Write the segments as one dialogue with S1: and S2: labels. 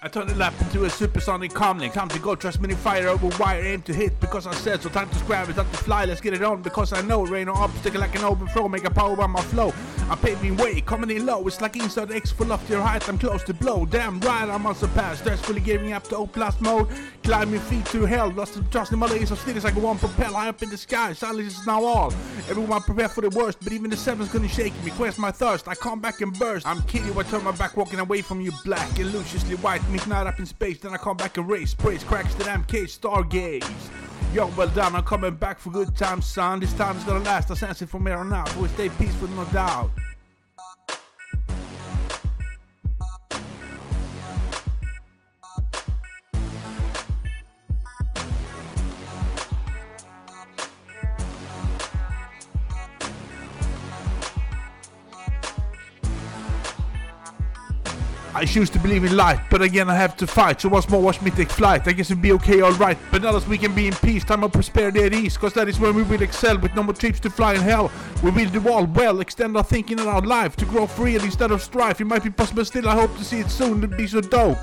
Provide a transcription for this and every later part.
S1: I turn the lap into a supersonic comlink. Time to go, trust me, fire over wire, aim to hit because I said so. Time to scrap it, time to fly, let's get it on because I know. Rain or obstacle like an overflow, make a power by my flow. I'm paving way, coming in low. It's like inside X full of your height, I'm close to blow. Damn right, I'm on surpass. Stressfully giving up to O plus mode. Climbing feet to hell, lost the trust in my legs, so still as I go on propel high up in the sky. Silence is now all. Everyone prepare for the worst, but even the seven's gonna shake me. Quench my thirst, I come back and burst. I'm kidding, I turn my back, walking away from you, black and luciously white. Midnight up in space, then I come back and race. Praise cracks the damn cage, stargaze. Yo, well done, I'm coming back for good times, son. This time is gonna last, I sense it from here on out. We'll stay peaceful, no doubt. I choose to believe in light, but again I have to fight. So once more, watch me take flight. I guess it'll be okay, alright. But now that we can be in peace, time of prosperity at ease. Cause that is when we will excel with no more trips to fly in hell. We will do all well, extend our thinking and our life to grow free instead of strife. It might be possible, still I hope to see it soon to be so dope.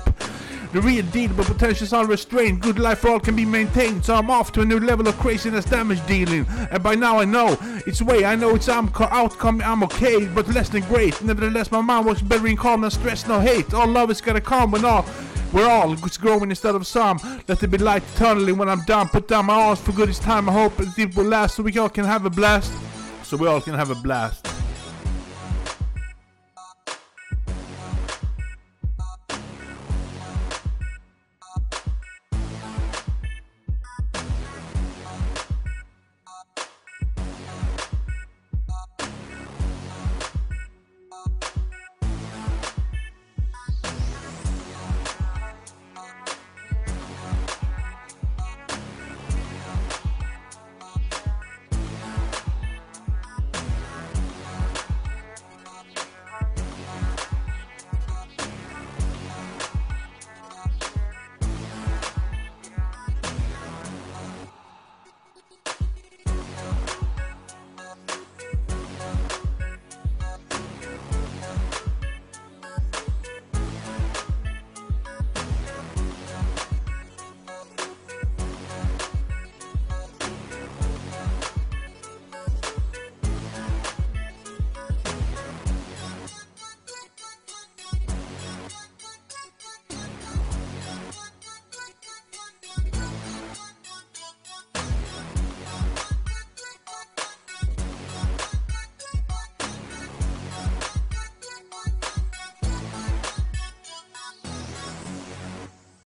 S1: The real deal, but potentials unrestrained. Good life for all can be maintained. So I'm off to a new level of craziness damage dealing. And by now I know it's way. I know it's outcome. I'm okay, but less than great. Nevertheless, my mind works better in calm and stress, no hate. All love is gonna come when all. We're all it's growing instead of some. Let there be light eternally when I'm done. Put down my arms for good. It's time. I hope it will last so we all can have a blast. So we all can have a blast.